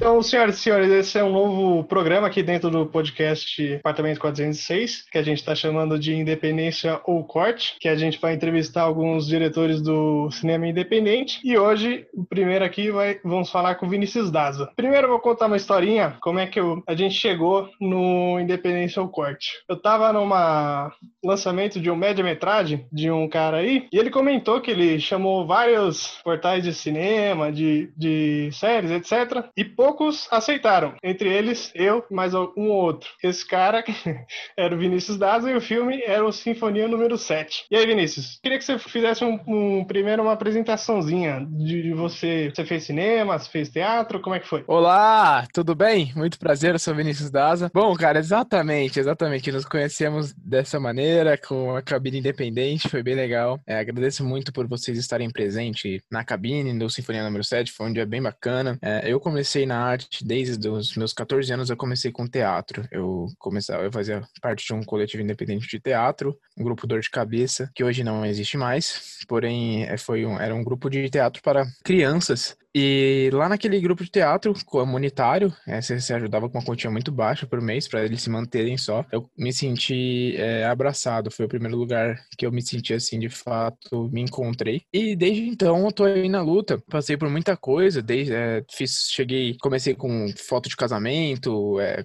Então, senhoras e senhores, esse é um novo programa aqui dentro do podcast Departamento 406, que a gente está chamando de Independência ou Corte, que a gente vai entrevistar alguns diretores do cinema independente. E hoje, o primeiro aqui, vai, vamos falar com o Vinícius Daza. Primeiro, eu vou contar uma historinha, como é que eu, a gente chegou no Independência ou Corte. Eu tava numa lançamento de um média-metragem de um cara aí, e ele comentou que ele chamou vários portais de cinema, de, de séries, etc. E poucos aceitaram. Entre eles, eu, mais um ou outro. Esse cara era o Vinícius Daza e o filme era o Sinfonia número 7. E aí, Vinícius, queria que você fizesse um, um primeiro uma apresentaçãozinha de você. Você fez cinema, você fez teatro, como é que foi? Olá, tudo bem? Muito prazer, eu sou Vinícius Daza. Bom, cara, exatamente, exatamente. Nos conhecemos dessa maneira, com a cabine independente, foi bem legal. É, agradeço muito por vocês estarem presentes na cabine do Sinfonia número 7, foi um dia bem bacana. É, eu comecei na arte desde os meus 14 anos, eu comecei com teatro. Eu começava, eu fazia parte de um coletivo independente de teatro, um grupo Dor de Cabeça, que hoje não existe mais, porém é, foi um, era um grupo de teatro para crianças e lá naquele grupo de teatro comunitário, é, você, ajudava com uma quantia muito baixa por mês para eles se manterem só. Eu me senti é, abraçado, foi o primeiro lugar que eu me senti assim, de fato, me encontrei. E desde então eu tô aí na luta, passei por muita coisa, desde, é, fiz, cheguei, comecei com foto de casamento, é,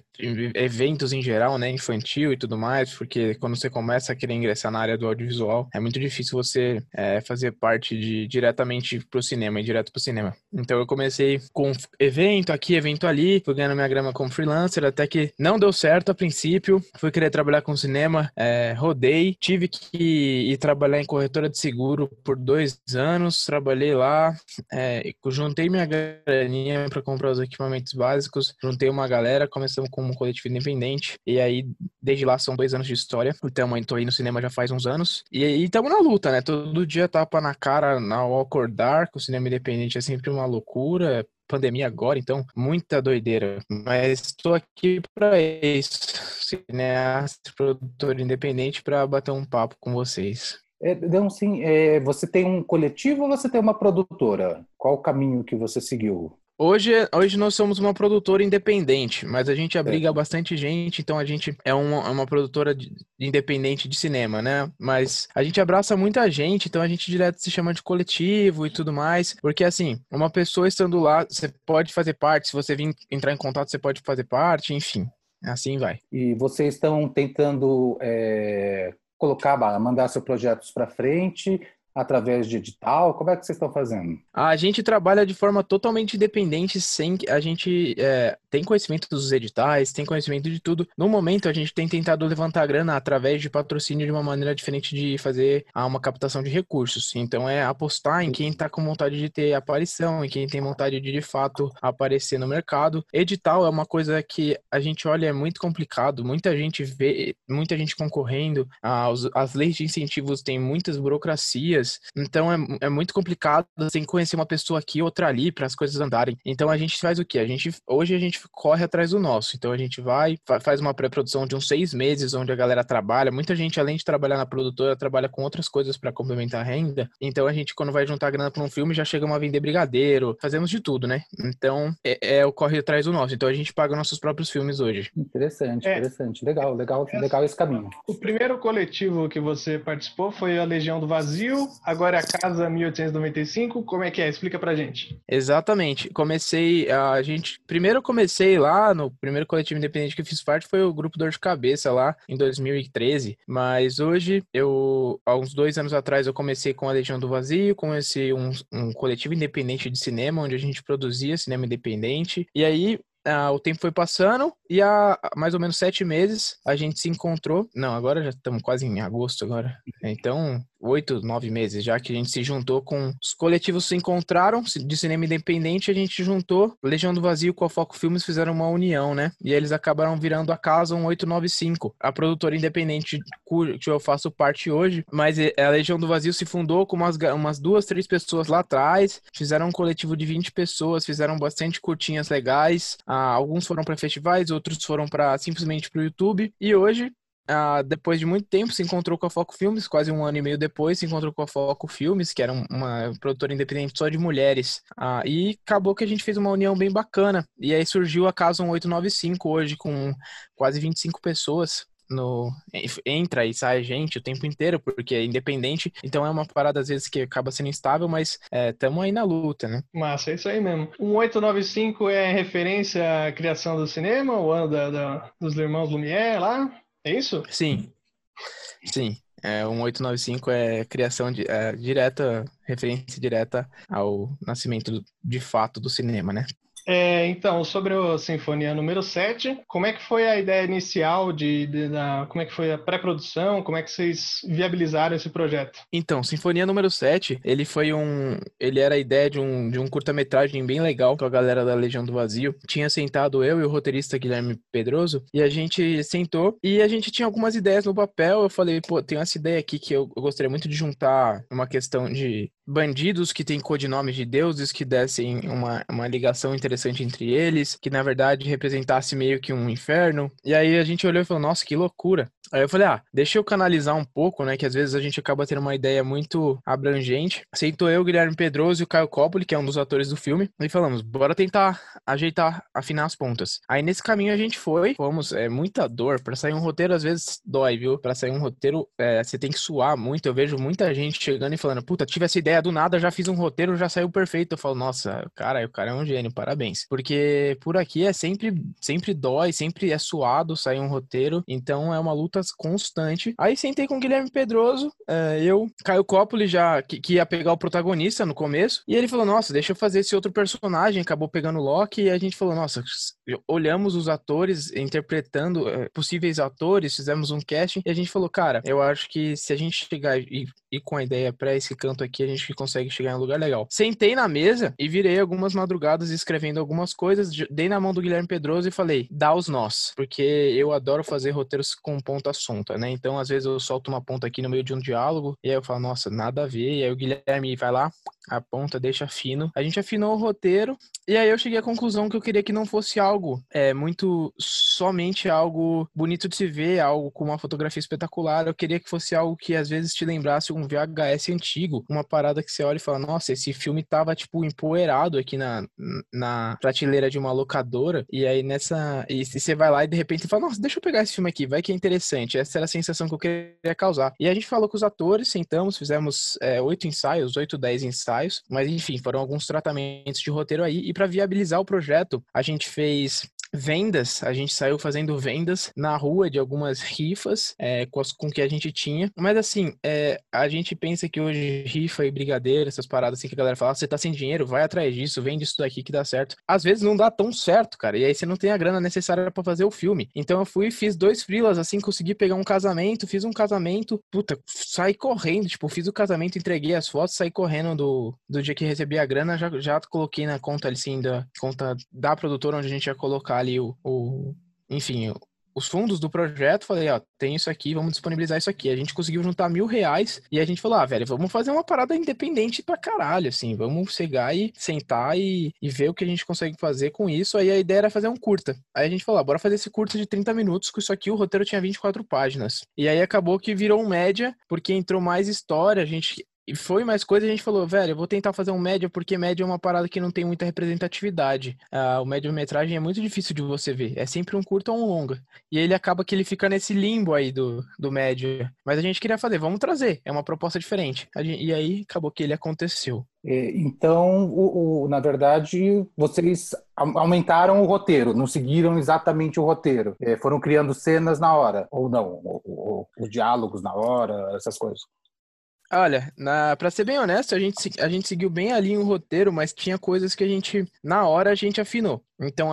eventos em geral, né, infantil e tudo mais, porque quando você começa a querer ingressar na área do audiovisual, é muito difícil você é, fazer parte de diretamente pro cinema, e direto pro cinema. Então eu comecei com evento aqui, evento ali, fui ganhando minha grama como freelancer, até que não deu certo a princípio. Fui querer trabalhar com cinema, é, rodei, tive que ir trabalhar em corretora de seguro por dois anos, trabalhei lá, é, juntei minha graninha para comprar os equipamentos básicos, juntei uma galera, começamos com um coletivo independente, e aí desde lá são dois anos de história. Então eu tô aí no cinema já faz uns anos, e aí estamos na luta, né? Todo dia tapa na cara ao acordar, que o cinema independente é sempre uma loucura, pandemia agora, então muita doideira. Mas estou aqui para isso, cineasta, produtor independente, para bater um papo com vocês. É, então, sim, é, você tem um coletivo ou você tem uma produtora? Qual o caminho que você seguiu? Hoje, hoje nós somos uma produtora independente, mas a gente abriga é. bastante gente, então a gente é uma, é uma produtora de, independente de cinema, né? Mas a gente abraça muita gente, então a gente direto se chama de coletivo e tudo mais, porque assim, uma pessoa estando lá, você pode fazer parte, se você vir entrar em contato, você pode fazer parte, enfim, assim vai. E vocês estão tentando é, colocar, mandar seus projetos para frente através de edital? Como é que vocês estão fazendo? A gente trabalha de forma totalmente independente, sem a gente é, tem conhecimento dos editais, tem conhecimento de tudo. No momento, a gente tem tentado levantar grana através de patrocínio de uma maneira diferente de fazer uma captação de recursos. Então, é apostar em quem está com vontade de ter aparição, em quem tem vontade de, de fato, aparecer no mercado. Edital é uma coisa que a gente olha, é muito complicado, muita gente vê, muita gente concorrendo, as leis de incentivos têm muitas burocracias, então é, é muito complicado sem conhecer uma pessoa aqui, outra ali, para as coisas andarem. Então a gente faz o quê? A gente, hoje a gente corre atrás do nosso. Então a gente vai, faz uma pré-produção de uns seis meses, onde a galera trabalha. Muita gente, além de trabalhar na produtora, trabalha com outras coisas para complementar a renda. Então a gente, quando vai juntar grana para um filme, já chega a vender brigadeiro. Fazemos de tudo, né? Então é, é o corre atrás do nosso. Então a gente paga nossos próprios filmes hoje. Interessante, é. interessante. Legal, legal, legal esse caminho. O primeiro coletivo que você participou foi a Legião do Vazio, agora é a Casa 1895. Como é que é? Explica pra gente. Exatamente. Comecei, a gente. Primeiro comecei lá no primeiro coletivo independente que eu fiz parte foi o grupo Dor de Cabeça lá em 2013. Mas hoje, eu, há uns dois anos atrás, eu comecei com a Legião do Vazio, comecei um, um coletivo independente de cinema, onde a gente produzia cinema independente. E aí, o tempo foi passando e há mais ou menos sete meses a gente se encontrou. Não, agora já estamos quase em agosto agora. Então, oito, nove meses já que a gente se juntou com os coletivos se encontraram de cinema independente, a gente juntou Legião do Vazio com a Foco Filmes fizeram uma união, né? E eles acabaram virando a casa 1895, a produtora independente que eu faço parte hoje, mas a Legião do Vazio se fundou com umas, umas duas, três pessoas lá atrás, fizeram um coletivo de 20 pessoas, fizeram bastante curtinhas legais, ah, alguns foram para festivais, outros foram para simplesmente para o YouTube, e hoje ah, depois de muito tempo, se encontrou com a Foco Filmes, quase um ano e meio depois, se encontrou com a Foco Filmes, que era uma produtora independente só de mulheres. Ah, e acabou que a gente fez uma união bem bacana. E aí surgiu a Casa 1895 hoje, com quase 25 pessoas no entra e sai gente o tempo inteiro, porque é independente, então é uma parada às vezes que acaba sendo instável, mas estamos é, aí na luta, né? Massa, é isso aí mesmo. Um 895 é referência à criação do cinema, o ano da, da, dos irmãos Lumière lá, é isso? Sim, sim. É, um 895 é criação de, é, direta, referência direta ao nascimento de fato do cinema, né? É, então, sobre a Sinfonia número 7, como é que foi a ideia inicial de, de da, como é que foi a pré-produção, como é que vocês viabilizaram esse projeto? Então, Sinfonia número 7, ele foi um, ele era a ideia de um, de um curta-metragem bem legal com a galera da Legião do Vazio. Tinha sentado eu e o roteirista Guilherme Pedroso, e a gente sentou e a gente tinha algumas ideias no papel. Eu falei, pô, tem essa ideia aqui que eu, eu gostaria muito de juntar uma questão de bandidos que têm codinomes de deuses que dessem uma, uma ligação interessante entre eles, que na verdade representasse meio que um inferno. E aí a gente olhou e falou, nossa, que loucura. Aí eu falei, ah, deixa eu canalizar um pouco, né? Que às vezes a gente acaba tendo uma ideia muito abrangente. Sentou eu, Guilherme Pedroso e o Caio Coppoli, que é um dos atores do filme, e falamos, bora tentar ajeitar, afinar as pontas. Aí nesse caminho a gente foi, fomos, é muita dor. Para sair um roteiro, às vezes dói, viu? Para sair um roteiro, é, você tem que suar muito. Eu vejo muita gente chegando e falando, puta, tive essa ideia do nada, já fiz um roteiro, já saiu perfeito. Eu falo, nossa, cara, o cara é um gênio, parabéns. Porque por aqui é sempre, sempre dói, sempre é suado sair um roteiro, então é uma luta constante. Aí sentei com o Guilherme Pedroso, uh, eu, Caio Coppola já, que, que, ia pegar o protagonista no começo, e ele falou, nossa, deixa eu fazer esse outro personagem, acabou pegando o Loki, e a gente falou, nossa, olhamos os atores interpretando uh, possíveis atores, fizemos um casting, e a gente falou, cara, eu acho que se a gente chegar e ir com a ideia para esse canto aqui, a gente consegue chegar em um lugar legal. Sentei na mesa e virei algumas madrugadas escrevendo algumas coisas, dei na mão do Guilherme Pedroso e falei, dá os nós, porque eu adoro fazer roteiros com ponta assunta, né? Então, às vezes eu solto uma ponta aqui no meio de um diálogo e aí eu falo, nossa, nada a ver. E aí o Guilherme vai lá, aponta, deixa fino. A gente afinou o roteiro e aí eu cheguei à conclusão que eu queria que não fosse algo é, muito somente algo bonito de se ver, algo com uma fotografia espetacular. Eu queria que fosse algo que às vezes te lembrasse um VHS antigo, uma parada que você olha e fala, nossa, esse filme tava tipo empoeirado aqui na, na prateleira de uma locadora. E aí nessa. E você vai lá e de repente fala, nossa, deixa eu pegar esse filme aqui, vai que é interessante. Essa era a sensação que eu queria causar. E a gente falou com os atores, sentamos, fizemos é, oito ensaios, oito, dez ensaios, mas enfim, foram alguns tratamentos de roteiro aí. E para viabilizar o projeto, a gente fez vendas, a gente saiu fazendo vendas na rua de algumas rifas é, com, as, com que a gente tinha. Mas assim, é, a gente pensa que hoje rifa e brigadeiro, essas paradas assim que a galera fala, ah, você tá sem dinheiro, vai atrás disso, vende isso daqui que dá certo. Às vezes não dá tão certo, cara. E aí você não tem a grana necessária para fazer o filme. Então eu fui fiz dois frilas, assim, consegui pegar um casamento, fiz um casamento, puta, saí correndo, tipo, fiz o casamento, entreguei as fotos, saí correndo do, do dia que recebi a grana, já, já coloquei na conta, assim, da conta da produtora onde a gente ia colocar ali o, o enfim, os fundos do projeto, falei, ó, tem isso aqui, vamos disponibilizar isso aqui. A gente conseguiu juntar mil reais e a gente falou, ah, velho, vamos fazer uma parada independente pra caralho, assim, vamos chegar e sentar e, e ver o que a gente consegue fazer com isso. Aí a ideia era fazer um curta. Aí a gente falou, ah, bora fazer esse curta de 30 minutos, com isso aqui o roteiro tinha 24 páginas. E aí acabou que virou um média, porque entrou mais história, a gente e foi mais coisa, a gente falou, velho, eu vou tentar fazer um média, porque média é uma parada que não tem muita representatividade. Ah, o média-metragem é muito difícil de você ver. É sempre um curto ou um longa. E ele acaba que ele fica nesse limbo aí do, do médio. Mas a gente queria fazer, vamos trazer. É uma proposta diferente. Gente, e aí acabou que ele aconteceu. É, então, o, o, na verdade, vocês aumentaram o roteiro, não seguiram exatamente o roteiro. É, foram criando cenas na hora, ou não? Os diálogos na hora, essas coisas. Olha, na, pra ser bem honesto, a gente, a gente seguiu bem ali o roteiro, mas tinha coisas que a gente, na hora, a gente afinou. Então,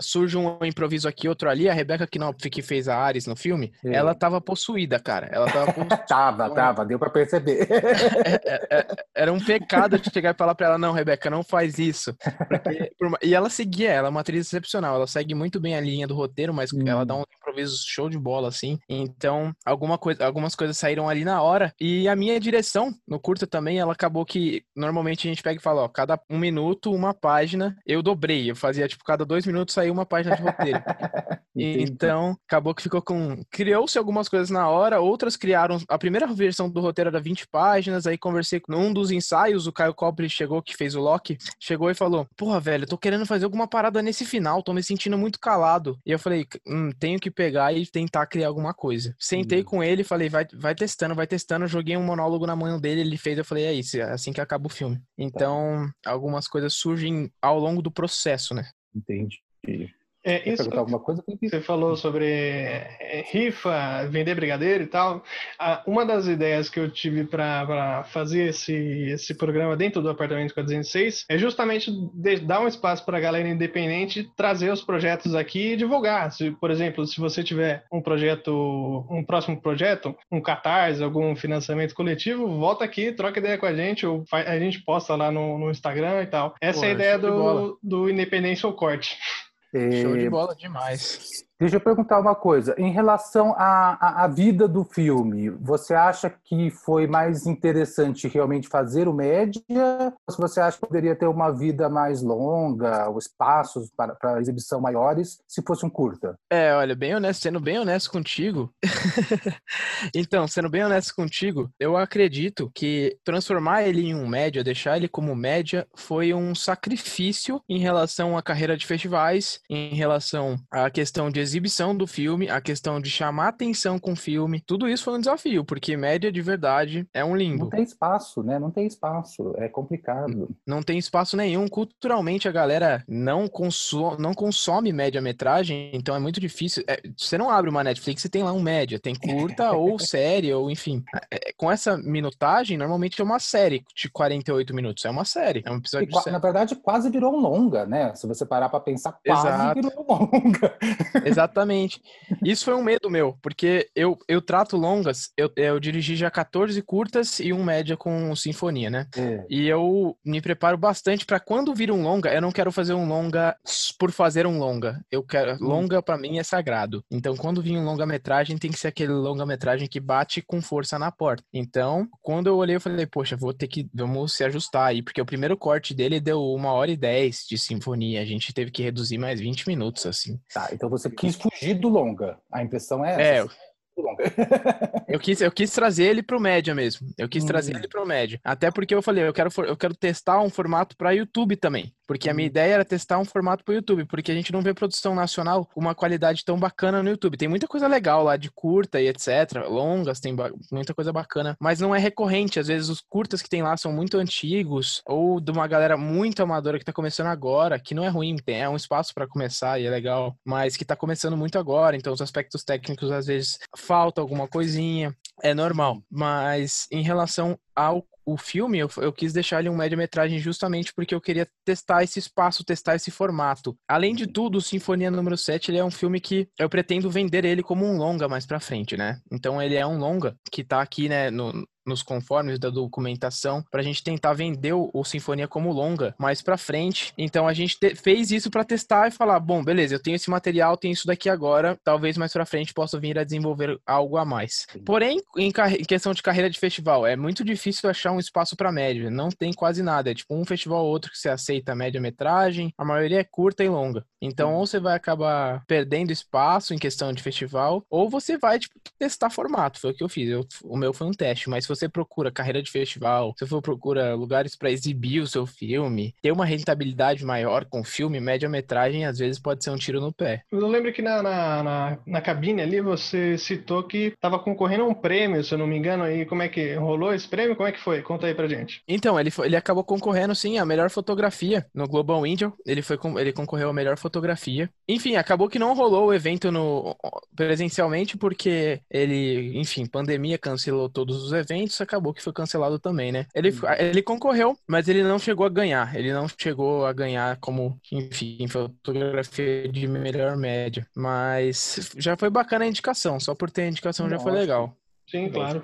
surge um improviso aqui, outro ali. A Rebeca Knopf, que fez a Ares no filme, é. ela tava possuída, cara. Ela tava possuída. tava, tava, deu pra perceber. É, é, é, era um pecado de chegar e falar pra ela, não, Rebeca, não faz isso. Porque, por, e ela seguia, ela é uma atriz excepcional. Ela segue muito bem a linha do roteiro, mas hum. ela dá um improviso show de bola, assim. Então, alguma coisa, algumas coisas saíram ali na hora. E a minha direção, no curto também, ela acabou que, normalmente a gente pega e fala, ó, cada um minuto, uma página, eu dobrei. Eu fazia, tipo, cada dois minutos saía uma página de roteiro. Entendi. Então, acabou que ficou com. Criou-se algumas coisas na hora, outras criaram. A primeira versão do roteiro era 20 páginas, aí conversei com um dos ensaios, o Caio Cobre chegou, que fez o Loki, chegou e falou: Porra, velho, tô querendo fazer alguma parada nesse final, tô me sentindo muito calado. E eu falei: hum, tenho que pegar e tentar criar alguma coisa. Sentei hum. com ele, falei: vai, vai testando, vai testando. Joguei um monólogo na mão dele, ele fez, eu falei: é isso, é assim que acaba o filme. Então, algumas coisas surgem ao longo do processo, né? Entendi. É, isso, perguntar alguma coisa? Você falou sobre é, rifa, vender brigadeiro e tal. Uma das ideias que eu tive para fazer esse, esse programa dentro do Apartamento 406 é justamente dar um espaço para a galera independente trazer os projetos aqui e divulgar. Se, por exemplo, se você tiver um projeto, um próximo projeto, um catarse, algum financiamento coletivo, volta aqui, troca ideia com a gente, ou a gente posta lá no, no Instagram e tal. Essa Pô, é a ideia do, do Independência ou Corte. Show de bola demais. Deixa eu perguntar uma coisa. Em relação à, à, vida do filme, você acha que foi mais interessante realmente fazer o média? Ou você acha que poderia ter uma vida mais longa, ou espaços para, para exibição maiores, se fosse um curta? É, olha, bem honesto, sendo bem honesto contigo. então, sendo bem honesto contigo, eu acredito que transformar ele em um média, deixar ele como média, foi um sacrifício em relação à carreira de festivais, em relação à questão de exibição do filme, a questão de chamar atenção com o filme, tudo isso foi um desafio, porque média de verdade é um limbo. Não tem espaço, né? Não tem espaço, é complicado. Não tem espaço nenhum. Culturalmente a galera não consome, não consome média-metragem, então é muito difícil. É, você não abre uma Netflix e tem lá um média, tem curta ou série, ou enfim. É, com essa minutagem, normalmente é uma série de 48 minutos. É uma série, é um episódio e, Na verdade, quase virou um longa, né? Se você parar pra pensar, quase Exato. virou um longa. Exatamente. Isso foi um medo meu, porque eu, eu trato longas, eu, eu dirigi já 14 curtas e um média com sinfonia, né? É. E eu me preparo bastante para quando vir um longa, eu não quero fazer um longa por fazer um longa. Eu quero hum. longa para mim é sagrado. Então, quando vir um longa-metragem, tem que ser aquele longa-metragem que bate com força na porta. Então, quando eu olhei, eu falei, poxa, vou ter que vamos se ajustar aí, porque o primeiro corte dele deu uma hora e dez de sinfonia, a gente teve que reduzir mais 20 minutos assim. Tá, então você quis fugir do longa. A impressão é essa. É, eu quis, eu quis trazer ele pro média mesmo. Eu quis hum. trazer ele pro média. Até porque eu falei, eu quero, eu quero testar um formato para YouTube também. Porque a minha uhum. ideia era testar um formato pro YouTube, porque a gente não vê produção nacional com uma qualidade tão bacana no YouTube. Tem muita coisa legal lá de curta e etc. Longas, tem muita coisa bacana, mas não é recorrente. Às vezes os curtas que tem lá são muito antigos ou de uma galera muito amadora que tá começando agora, que não é ruim, tem, é um espaço para começar e é legal, mas que tá começando muito agora, então os aspectos técnicos às vezes falta alguma coisinha. É normal, mas em relação ao o filme, eu, eu quis deixar ele um média-metragem justamente porque eu queria testar esse espaço, testar esse formato. Além de tudo, Sinfonia número 7, ele é um filme que eu pretendo vender ele como um longa mais pra frente, né? Então ele é um longa que tá aqui, né, no, nos conformes da documentação para a gente tentar vender o, o, Sinfonia como longa mais para frente. Então a gente te, fez isso para testar e falar, bom, beleza, eu tenho esse material, tenho isso daqui agora, talvez mais para frente possa vir a desenvolver algo a mais. Porém, em, em, questão de carreira de festival, é muito difícil achar um espaço para média, não tem quase nada, é tipo um festival ou outro que você aceita média metragem, a maioria é curta e longa. Então, ou você vai acabar perdendo espaço em questão de festival, ou você vai tipo, testar formato. Foi o que eu fiz. Eu, o meu foi um teste, mas se você procura carreira de festival, se você procura lugares para exibir o seu filme, ter uma rentabilidade maior com filme, média-metragem, às vezes pode ser um tiro no pé. Eu lembro que na, na, na, na cabine ali você citou que estava concorrendo a um prêmio, se eu não me engano, e como é que rolou esse prêmio? Como é que foi? Conta aí pra gente. Então, ele, foi, ele acabou concorrendo, sim, a melhor fotografia no Global Angel. Ele, foi, ele concorreu a melhor fotografia. Enfim, acabou que não rolou o evento no, presencialmente porque ele, enfim, pandemia cancelou todos os eventos, acabou que foi cancelado também, né? Ele, uhum. ele concorreu, mas ele não chegou a ganhar. Ele não chegou a ganhar como, enfim, fotografia de melhor média. Mas já foi bacana a indicação, só por ter a indicação Nossa. já foi legal. Sim, claro.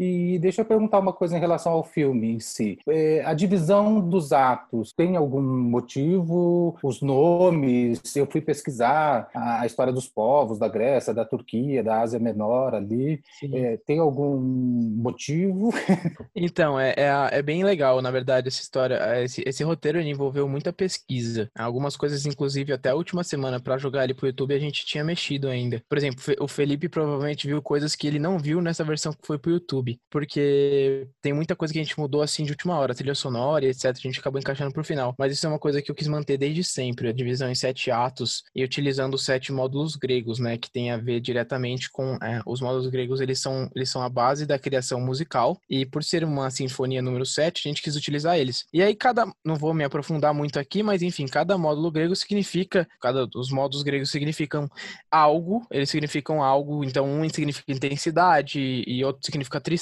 E deixa eu perguntar uma coisa em relação ao filme em si. É, a divisão dos atos tem algum motivo? Os nomes? Eu fui pesquisar a, a história dos povos da Grécia, da Turquia, da Ásia Menor ali. É, tem algum motivo? Então, é, é, é, bem legal, na verdade, essa história. Esse, esse roteiro envolveu muita pesquisa. Algumas coisas, inclusive, até a última semana para jogar ele pro YouTube, a gente tinha mexido ainda. Por exemplo, o Felipe provavelmente viu coisas que ele não viu nessa versão que foi pro YouTube. Porque tem muita coisa que a gente mudou assim de última hora, trilha sonora, etc. A gente acabou encaixando pro final. Mas isso é uma coisa que eu quis manter desde sempre, a divisão em sete atos e utilizando os sete módulos gregos, né? Que tem a ver diretamente com é, os módulos gregos, eles são, eles são a base da criação musical. E por ser uma sinfonia número 7, a gente quis utilizar eles. E aí, cada. Não vou me aprofundar muito aqui, mas enfim, cada módulo grego significa. Cada, os módulos gregos significam algo, eles significam algo. Então, um significa intensidade e outro significa tristeza,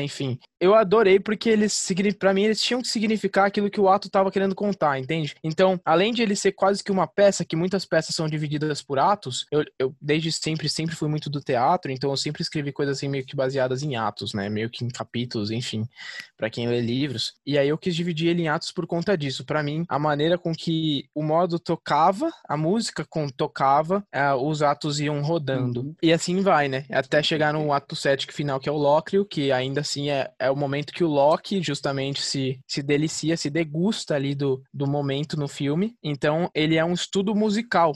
enfim. Eu adorei porque eles, para mim, eles tinham que significar aquilo que o ato estava querendo contar, entende? Então, além de ele ser quase que uma peça, que muitas peças são divididas por atos, eu, eu desde sempre, sempre fui muito do teatro, então eu sempre escrevi coisas assim meio que baseadas em atos, né? Meio que em capítulos, enfim, para quem lê livros. E aí eu quis dividir ele em atos por conta disso. Para mim, a maneira com que o modo tocava, a música com tocava, uh, os atos iam rodando. Uhum. E assim vai, né? Até chegar no ato 7 final, que é o Lócrio, que ainda assim é, é o momento que o Loki justamente se, se delicia, se degusta ali do, do momento no filme. Então, ele é um estudo musical.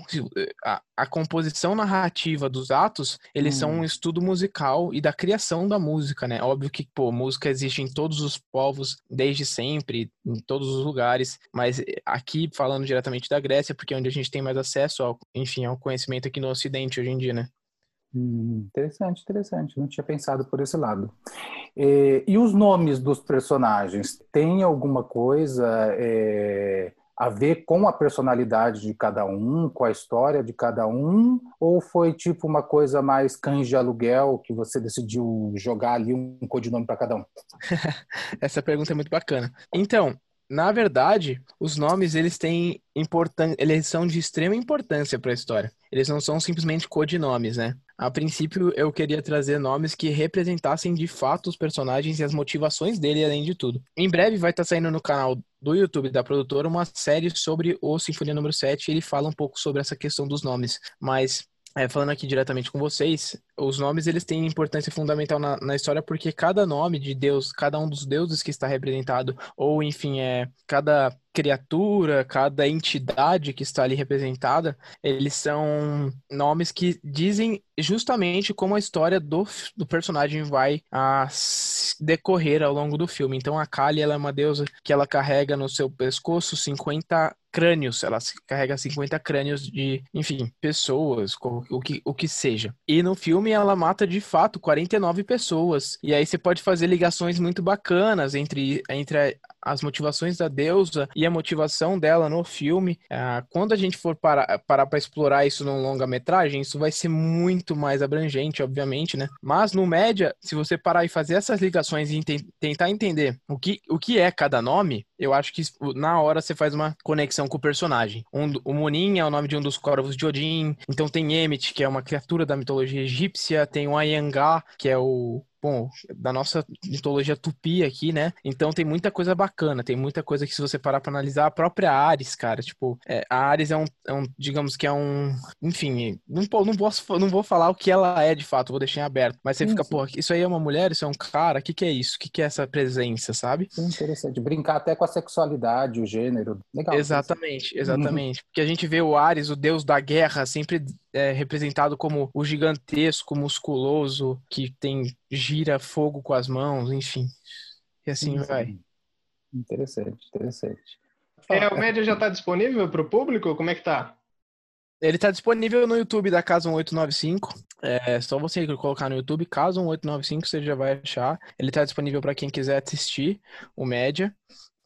A, a composição narrativa dos atos, eles hum. são um estudo musical e da criação da música, né? Óbvio que, pô, música existe em todos os povos desde sempre, em todos os lugares, mas aqui falando diretamente da Grécia, porque é onde a gente tem mais acesso ao, enfim, ao conhecimento aqui no ocidente hoje em dia, né? Hum, interessante, interessante. Não tinha pensado por esse lado. E, e os nomes dos personagens? Tem alguma coisa é, a ver com a personalidade de cada um, com a história de cada um? Ou foi tipo uma coisa mais cães de aluguel que você decidiu jogar ali um codinome para cada um? Essa pergunta é muito bacana. Então, na verdade, os nomes eles têm importância, eles são de extrema importância para a história. Eles não são simplesmente codinomes, né? A princípio, eu queria trazer nomes que representassem de fato os personagens e as motivações dele, além de tudo. Em breve vai estar tá saindo no canal do YouTube da produtora uma série sobre o Sinfonia número 7 e ele fala um pouco sobre essa questão dos nomes. Mas é, falando aqui diretamente com vocês, os nomes eles têm importância fundamental na, na, história porque cada nome de Deus, cada um dos deuses que está representado, ou enfim, é cada criatura, cada entidade que está ali representada, eles são nomes que dizem justamente como a história do, do personagem vai a decorrer ao longo do filme. Então a Kali ela é uma deusa que ela carrega no seu pescoço 50 crânios, ela carrega 50 crânios de, enfim, pessoas, o que, o que seja. E no filme ela mata de fato 49 pessoas. E aí você pode fazer ligações muito bacanas entre, entre as motivações da deusa e a motivação dela no filme. Ah, quando a gente for parar para explorar isso num longa-metragem, isso vai ser muito mais abrangente, obviamente, né? Mas no média, se você parar e fazer essas ligações e tentar entender o que, o que é cada nome, eu acho que na hora você faz uma conexão com o personagem. Um, o Munin é o nome de um dos corvos de Odin, então tem Emmet, que é uma criatura da mitologia egípcia, tem o Ayangá, que é o bom, da nossa mitologia tupi aqui, né? Então tem muita coisa bacana, tem muita coisa que se você parar pra analisar, a própria Ares, cara, tipo, é, a Ares é um, é um, digamos que é um, enfim, não, não, posso, não vou falar o que ela é de fato, vou deixar em aberto, mas você sim, fica, sim. pô, isso aí é uma mulher, isso é um cara, o que que é isso? O que que é essa presença, sabe? Sim, interessante, brincar até com a sexualidade, o gênero, legal. Exatamente, exatamente, porque a gente vê o Ares, o deus da guerra, sempre é representado como o gigantesco, musculoso, que tem gira fogo com as mãos, enfim. E assim sim, vai. Interessante, interessante. É, o média já está disponível para o público? Como é que tá? Ele está disponível no YouTube da Casa 1895. É só você colocar no YouTube Casa 1895, você já vai achar. Ele está disponível para quem quiser assistir o média.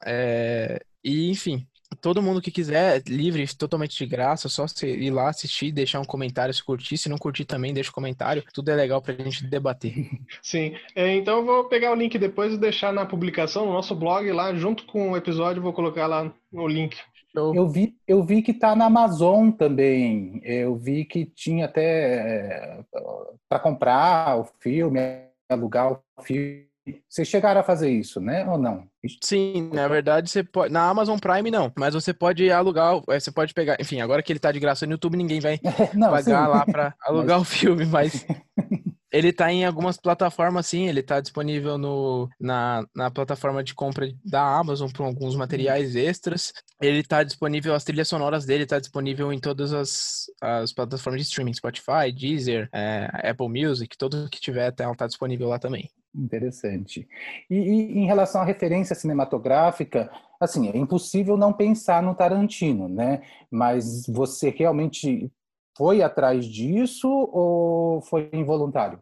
É, e, enfim, todo mundo que quiser, livre, totalmente de graça, só ir lá assistir, deixar um comentário se curtir. Se não curtir também, deixa um comentário. Tudo é legal pra gente debater. Sim. É, então eu vou pegar o link depois e deixar na publicação, no nosso blog lá, junto com o episódio, vou colocar lá o link. Eu vi, eu vi que tá na Amazon também. Eu vi que tinha até é, para comprar o filme, alugar o filme Vocês chegaram a fazer isso, né? Ou não? Sim, na verdade você pode. Na Amazon Prime não, mas você pode alugar, é, você pode pegar. Enfim, agora que ele tá de graça no YouTube, ninguém vai não, pagar sim. lá para alugar mas... o filme, mas Ele tá em algumas plataformas, sim. Ele tá disponível no, na, na plataforma de compra da Amazon para alguns materiais extras. Ele tá disponível, as trilhas sonoras dele tá disponível em todas as, as plataformas de streaming, Spotify, Deezer, é, Apple Music, tudo que tiver tá, tá disponível lá também. Interessante. E, e, em relação à referência cinematográfica, assim, é impossível não pensar no Tarantino, né? Mas você realmente foi atrás disso ou foi involuntário?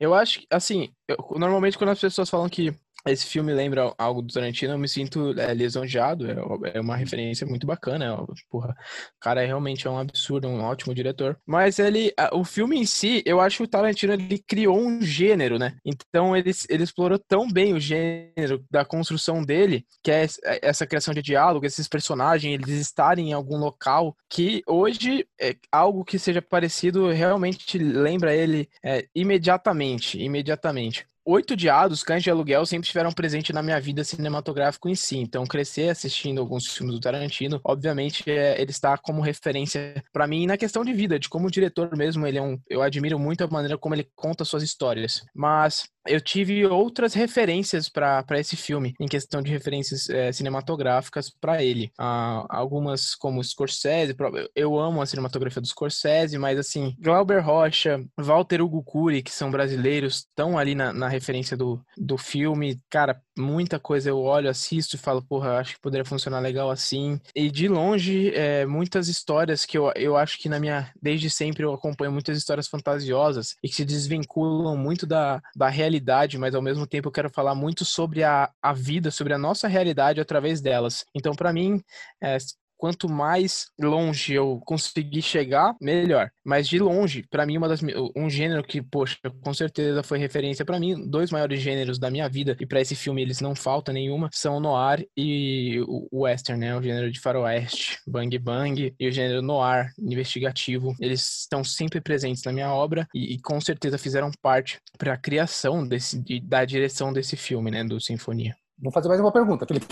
Eu acho que, assim, eu, normalmente quando as pessoas falam que esse filme lembra algo do Tarantino, eu me sinto é, lisonjeado, é, é, uma referência muito bacana, é, porra, o cara é realmente é um absurdo, um ótimo diretor, mas ele, o filme em si, eu acho que o Tarantino, ele criou um gênero, né, então ele, ele explorou tão bem o gênero da construção dele, que é, é essa criação de diálogo, esses personagens, eles estarem em algum local, que hoje, é algo que seja parecido, realmente lembra ele é, imediatamente, imediatamente. Oito Diados, Cães de Aluguel, sempre estiveram presentes na minha vida cinematográfica em si. Então, crescer assistindo alguns filmes do Tarantino, obviamente, é, ele está como referência para mim na questão de vida, de como diretor mesmo, ele é um, eu admiro muito a maneira como ele conta suas histórias. Mas eu tive outras referências para esse filme, em questão de referências é, cinematográficas para ele. Ah, algumas como Scorsese, eu amo a cinematografia do Scorsese, mas assim, Glauber Rocha, Walter Hugo Cury, que são brasileiros, estão ali na, na referência do, do filme. Cara, muita coisa eu olho, assisto e falo, porra, acho que poderia funcionar legal assim. E de longe, é, muitas histórias que eu, eu acho que na minha. Desde sempre eu acompanho muitas histórias fantasiosas e que se desvinculam muito da, da realidade, mas ao mesmo tempo eu quero falar muito sobre a, a vida, sobre a nossa realidade através delas. Então, para mim, é, quanto mais longe eu conseguir chegar, melhor. Mas de longe, para mim, uma das, um gênero que, poxa, com certeza foi referência para mim, dois maiores gêneros da minha vida, e para esse filme eles não faltam nenhuma, são noir e o western, né? O gênero de faroeste, bang bang, e o gênero noir, investigativo. Eles estão sempre presentes na minha obra e, e com certeza fizeram parte para a criação desse, da direção desse filme, né? Do Sinfonia. Vou fazer mais uma pergunta, Felipe.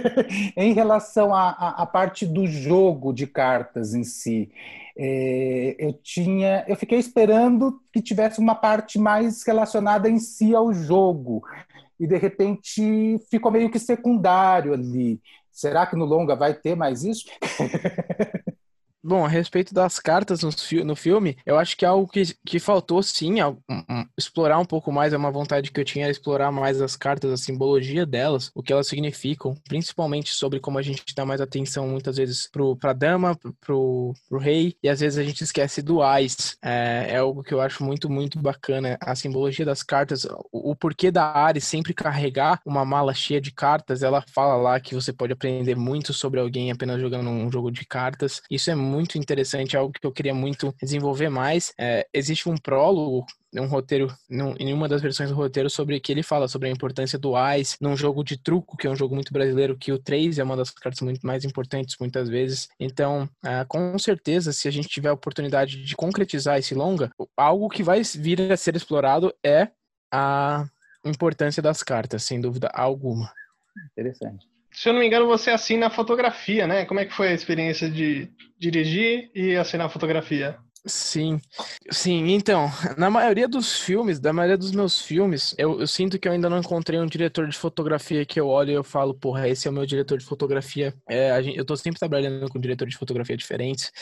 em relação à, parte do jogo de cartas em si, é, eu tinha, eu fiquei esperando que tivesse uma parte mais relacionada em si ao jogo e de repente ficou meio que secundário ali. Será que no longa vai ter mais isso? Bom, a respeito das cartas no, no filme, eu acho que é algo que, que faltou sim, um, explorar um pouco mais, é uma vontade que eu tinha, explorar mais as cartas, a simbologia delas, o que elas significam, principalmente sobre como a gente dá mais atenção muitas vezes pro, pra dama, pro, pro rei, e às vezes a gente esquece do ais. É, é algo que eu acho muito, muito bacana, a simbologia das cartas, o, o porquê da Ares sempre carregar uma mala cheia de cartas, ela fala lá que você pode aprender muito sobre alguém apenas jogando um jogo de cartas, isso é muito muito interessante, algo que eu queria muito desenvolver mais. É, existe um prólogo um roteiro, em uma das versões do roteiro, sobre que ele fala sobre a importância do AIS num jogo de truco, que é um jogo muito brasileiro, que o 3 é uma das cartas muito mais importantes muitas vezes. Então, é, com certeza, se a gente tiver a oportunidade de concretizar esse longa, algo que vai vir a ser explorado é a importância das cartas, sem dúvida alguma. Interessante se eu não me engano, você assina a fotografia, né? Como é que foi a experiência de dirigir e assinar a fotografia? Sim, sim. Então, na maioria dos filmes, da maioria dos meus filmes, eu, eu, sinto que eu ainda não encontrei um diretor de fotografia que eu olho e eu falo, porra, esse é o meu diretor de fotografia. É, gente, eu tô sempre trabalhando com diretores de fotografia diferentes.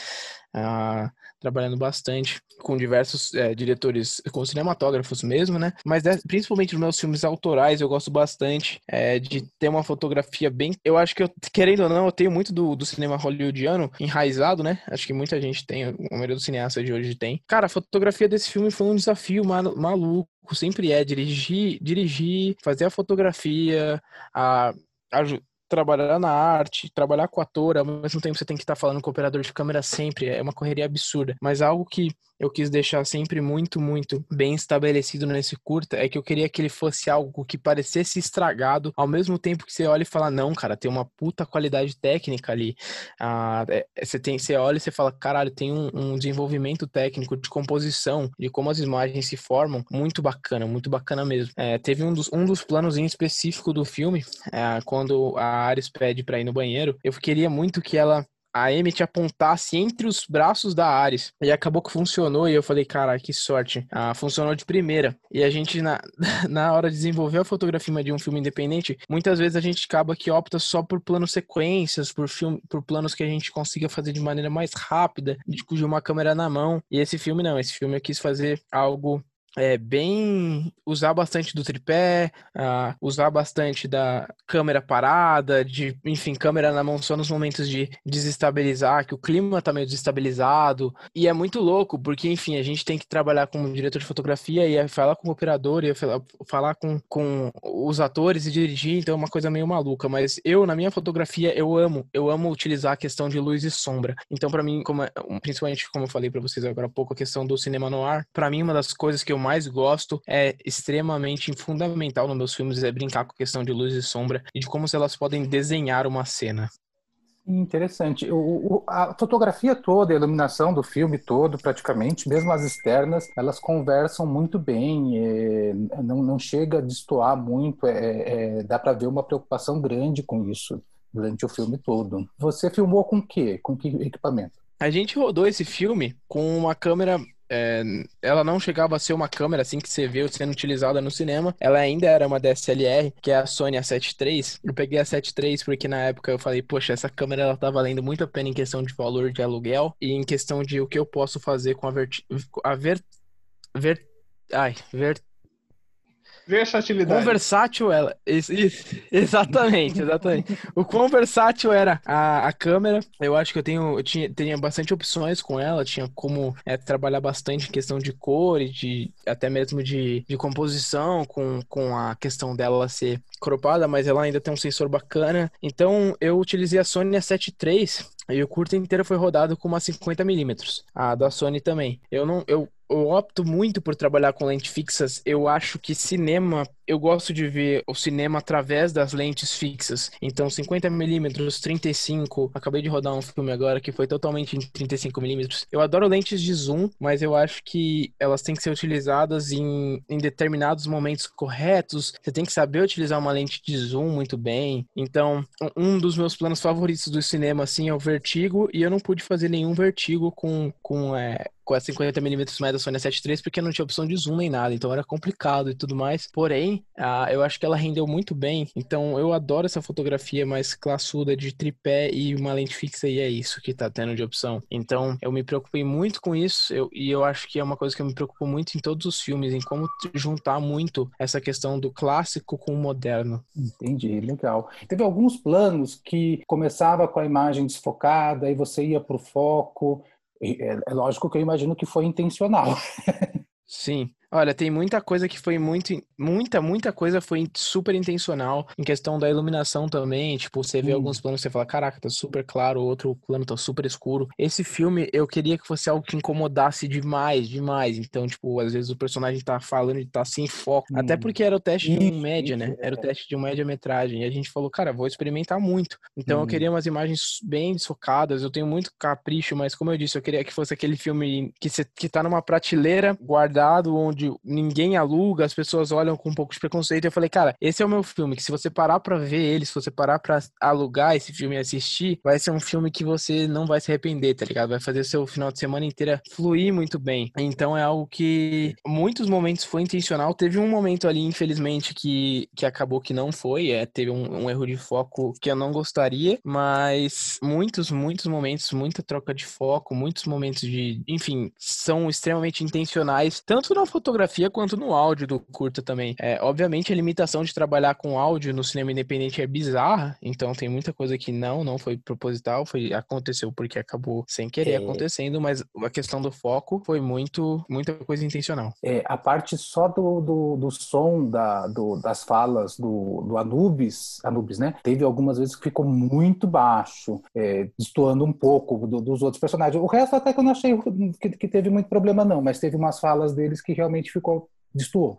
Trabalhando bastante com diversos é, diretores, com cinematógrafos mesmo, né? Mas é, principalmente nos meus filmes autorais, eu gosto bastante é, de ter uma fotografia bem. Eu acho que, eu, querendo ou não, eu tenho muito do, do cinema hollywoodiano enraizado, né? Acho que muita gente tem, a maioria dos cineastas de hoje tem. Cara, a fotografia desse filme foi um desafio maluco. Sempre é dirigir, dirigir, fazer a fotografia, a, a trabalhar na arte, trabalhar com ator, ao mesmo tempo você tem que estar falando com o operador de câmera sempre, é uma correria absurda. Mas algo que eu quis deixar sempre muito, muito bem estabelecido nesse curta é que eu queria que ele fosse algo que parecesse estragado, ao mesmo tempo que você olha e fala, não, cara, tem uma puta qualidade técnica ali. Ah, é, você, tem, você olha e você fala, caralho, tem um, um, desenvolvimento técnico de composição, de como as imagens se formam, muito bacana, muito bacana mesmo. É, teve um dos, um dos planos em específico do filme, é, quando a Ares pede pra ir no banheiro, eu queria muito que ela a Emmett apontasse entre os braços da Ares. E acabou que funcionou e eu falei, cara, que sorte. Ah, funcionou de primeira. E a gente, na, na hora de desenvolver a fotografia de um filme independente, muitas vezes a gente acaba que opta só por planos sequências, por, filme, por planos que a gente consiga fazer de maneira mais rápida, de, de uma câmera na mão. E esse filme não, esse filme eu quis fazer algo é, bem usar bastante do tripé, uh, usar bastante da câmera parada, de enfim, câmera na mão só nos momentos de desestabilizar, que o clima tá meio desestabilizado. E é muito louco, porque enfim, a gente tem que trabalhar como diretor de fotografia e falar com o operador e falar, falar com, com os atores e dirigir, então é uma coisa meio maluca. Mas eu, na minha fotografia, eu amo, eu amo utilizar a questão de luz e sombra. Então, para mim, como, principalmente como eu falei para vocês agora há pouco, a questão do cinema no ar, para mim, uma das coisas que eu mais gosto, é extremamente fundamental nos meus filmes, é brincar com a questão de luz e sombra e de como elas podem desenhar uma cena. Interessante. O, o, a fotografia toda, a iluminação do filme todo, praticamente, mesmo as externas, elas conversam muito bem, é, não, não chega a destoar muito, é, é, dá para ver uma preocupação grande com isso durante o filme todo. Você filmou com o quê? Com que equipamento? A gente rodou esse filme com uma câmera é, ela não chegava a ser uma câmera assim que você vê sendo utilizada no cinema. Ela ainda era uma DSLR, que é a Sony A7 III. Eu peguei a A7 III porque na época eu falei, poxa, essa câmera ela tá valendo muito a pena em questão de valor de aluguel e em questão de o que eu posso fazer com a verti... a ver... ver... Ai, ver... Versatilidade. Quão versátil ela. Isso, isso. Exatamente, exatamente. o quão versátil era a, a câmera. Eu acho que eu tenho, eu tinha, tinha bastante opções com ela. Tinha como é, trabalhar bastante em questão de cor e de até mesmo de, de composição com, com a questão dela ser cropada, mas ela ainda tem um sensor bacana. Então eu utilizei a Sony A7 III e o curto inteiro foi rodado com uma 50mm. A da Sony também. Eu não. Eu, eu opto muito por trabalhar com lentes fixas. Eu acho que cinema eu gosto de ver o cinema através das lentes fixas. Então, 50mm, 35. Acabei de rodar um filme agora que foi totalmente em 35mm. Eu adoro lentes de zoom, mas eu acho que elas têm que ser utilizadas em, em determinados momentos corretos. Você tem que saber utilizar uma lente de zoom muito bem. Então, um dos meus planos favoritos do cinema, assim, é o Vertigo. E eu não pude fazer nenhum Vertigo com, com é, com a 50mm mais da Sony A7 III porque não tinha opção de zoom nem nada, então era complicado e tudo mais. Porém, eu acho que ela rendeu muito bem. Então eu adoro essa fotografia mais classuda de tripé e uma lente fixa, e é isso que tá tendo de opção. Então eu me preocupei muito com isso, eu, e eu acho que é uma coisa que eu me preocupo muito em todos os filmes, em como juntar muito essa questão do clássico com o moderno. Entendi, legal. Teve alguns planos que começava com a imagem desfocada, e você ia pro foco. É, é lógico que eu imagino que foi intencional. Sim. Olha, tem muita coisa que foi muito, muita, muita coisa foi super intencional em questão da iluminação também. Tipo, você vê hum. alguns planos você fala, caraca, tá super claro, outro plano tá super escuro. Esse filme eu queria que fosse algo que incomodasse demais, demais. Então, tipo, às vezes o personagem tá falando e tá sem foco. Hum. Até porque era o teste de um média, né? Era o teste de um média-metragem. E a gente falou, cara, vou experimentar muito. Então hum. eu queria umas imagens bem desfocadas. Eu tenho muito capricho, mas como eu disse, eu queria que fosse aquele filme que, cê, que tá numa prateleira guardado, onde onde ninguém aluga, as pessoas olham com um pouco de preconceito. Eu falei, cara, esse é o meu filme, que se você parar pra ver ele, se você parar pra alugar esse filme e assistir, vai ser um filme que você não vai se arrepender, tá ligado? Vai fazer seu final de semana inteira fluir muito bem. Então é algo que muitos momentos foi intencional. Teve um momento ali, infelizmente, que, que acabou que não foi. É, teve um, um erro de foco que eu não gostaria, mas muitos, muitos momentos, muita troca de foco, muitos momentos de, enfim, são extremamente intencionais, tanto na fotografia fotografia quanto no áudio do curta também. É, obviamente, a limitação de trabalhar com áudio no cinema independente é bizarra, então tem muita coisa que não, não foi proposital, foi aconteceu porque acabou sem querer é. acontecendo, mas a questão do foco foi muito, muita coisa intencional. É, a parte só do, do, do som da, do, das falas do, do Anubis, Anubis, né? Teve algumas vezes que ficou muito baixo, é, destoando um pouco do, dos outros personagens. O resto até que eu não achei que, que teve muito problema, não, mas teve umas falas deles que realmente ficou destoou.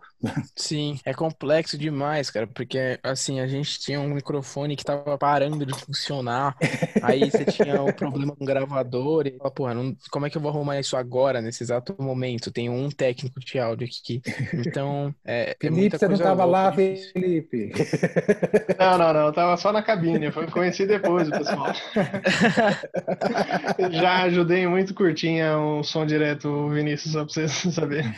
Sim, é complexo demais, cara, porque assim, a gente tinha um microfone que tava parando de funcionar, aí você tinha um problema com o gravador, e porra, não, como é que eu vou arrumar isso agora, nesse exato momento? Tem um técnico de áudio aqui. Então, é. é Felipe, é você não tava lá, difícil. Felipe? Não, não, não, eu tava só na cabine, foi conheci depois o pessoal. Já ajudei muito curtinha um som direto, Vinícius, só pra vocês saberem.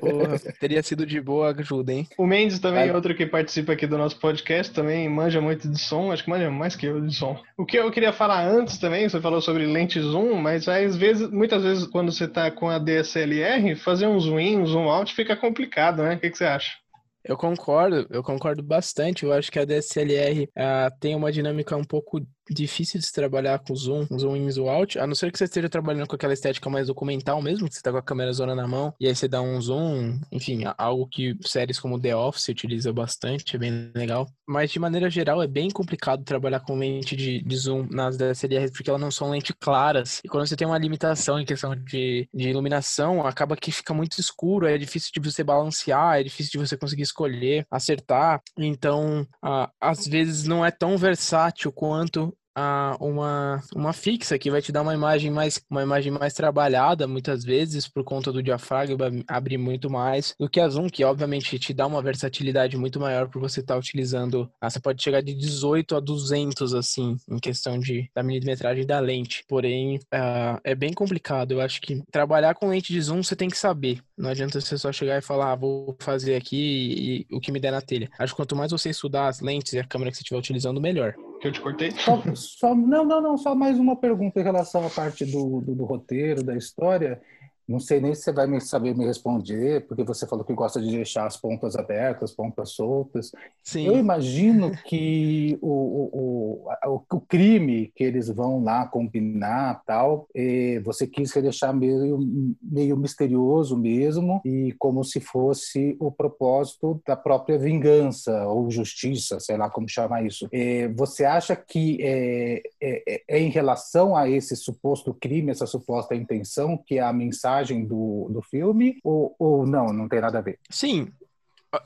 Porra, teria sido de boa ajuda, hein? O Mendes também é outro que participa aqui do nosso podcast, também manja muito de som, acho que manja mais que eu de som. O que eu queria falar antes também, você falou sobre lente zoom, mas às vezes, muitas vezes quando você tá com a DSLR, fazer um zoom in, um zoom out fica complicado, né? O que, que você acha? Eu concordo, eu concordo bastante. Eu acho que a DSLR uh, ah, tem uma dinâmica um pouco difícil de se trabalhar com zoom, zoom in, zoom out, a não ser que você esteja trabalhando com aquela estética mais documental mesmo, que você tá com a câmera zona na mão, e aí você dá um zoom, enfim, algo que séries como The Office utiliza bastante, é bem legal. Mas de maneira geral é bem complicado trabalhar com lente de, de zoom nas DSLRs, porque elas não são lentes claras, e quando você tem uma limitação em questão de, de iluminação, acaba que fica muito escuro, é difícil de você balancear, é difícil de você conseguir escolher, acertar, então, às vezes não é tão versátil quanto a uma, uma fixa que vai te dar uma imagem mais uma imagem mais trabalhada muitas vezes por conta do diafragma abrir muito mais do que a zoom que obviamente te dá uma versatilidade muito maior por você estar tá utilizando ah, você pode chegar de 18 a 200 assim em questão de da milimetragem da lente. Porém é bem complicado. Eu acho que trabalhar com lente de zoom você tem que saber. Não adianta você só chegar e falar ah, vou fazer aqui e, e o que me der na telha. Acho que quanto mais você estudar as lentes e a câmera que você estiver utilizando melhor que eu te cortei? Só, só, não, não, não, só mais uma pergunta em relação à parte do, do, do roteiro, da história. Não sei nem se você vai me saber me responder, porque você falou que gosta de deixar as pontas abertas, pontas soltas. Sim. Eu imagino que o, o, o, o crime que eles vão lá combinar tal, você quis deixar meio, meio misterioso mesmo, e como se fosse o propósito da própria vingança ou justiça, sei lá como chamar isso. Você acha que é, é, é em relação a esse suposto crime, essa suposta intenção, que é a mensagem mensagem do, do filme ou, ou não, não tem nada a ver? Sim.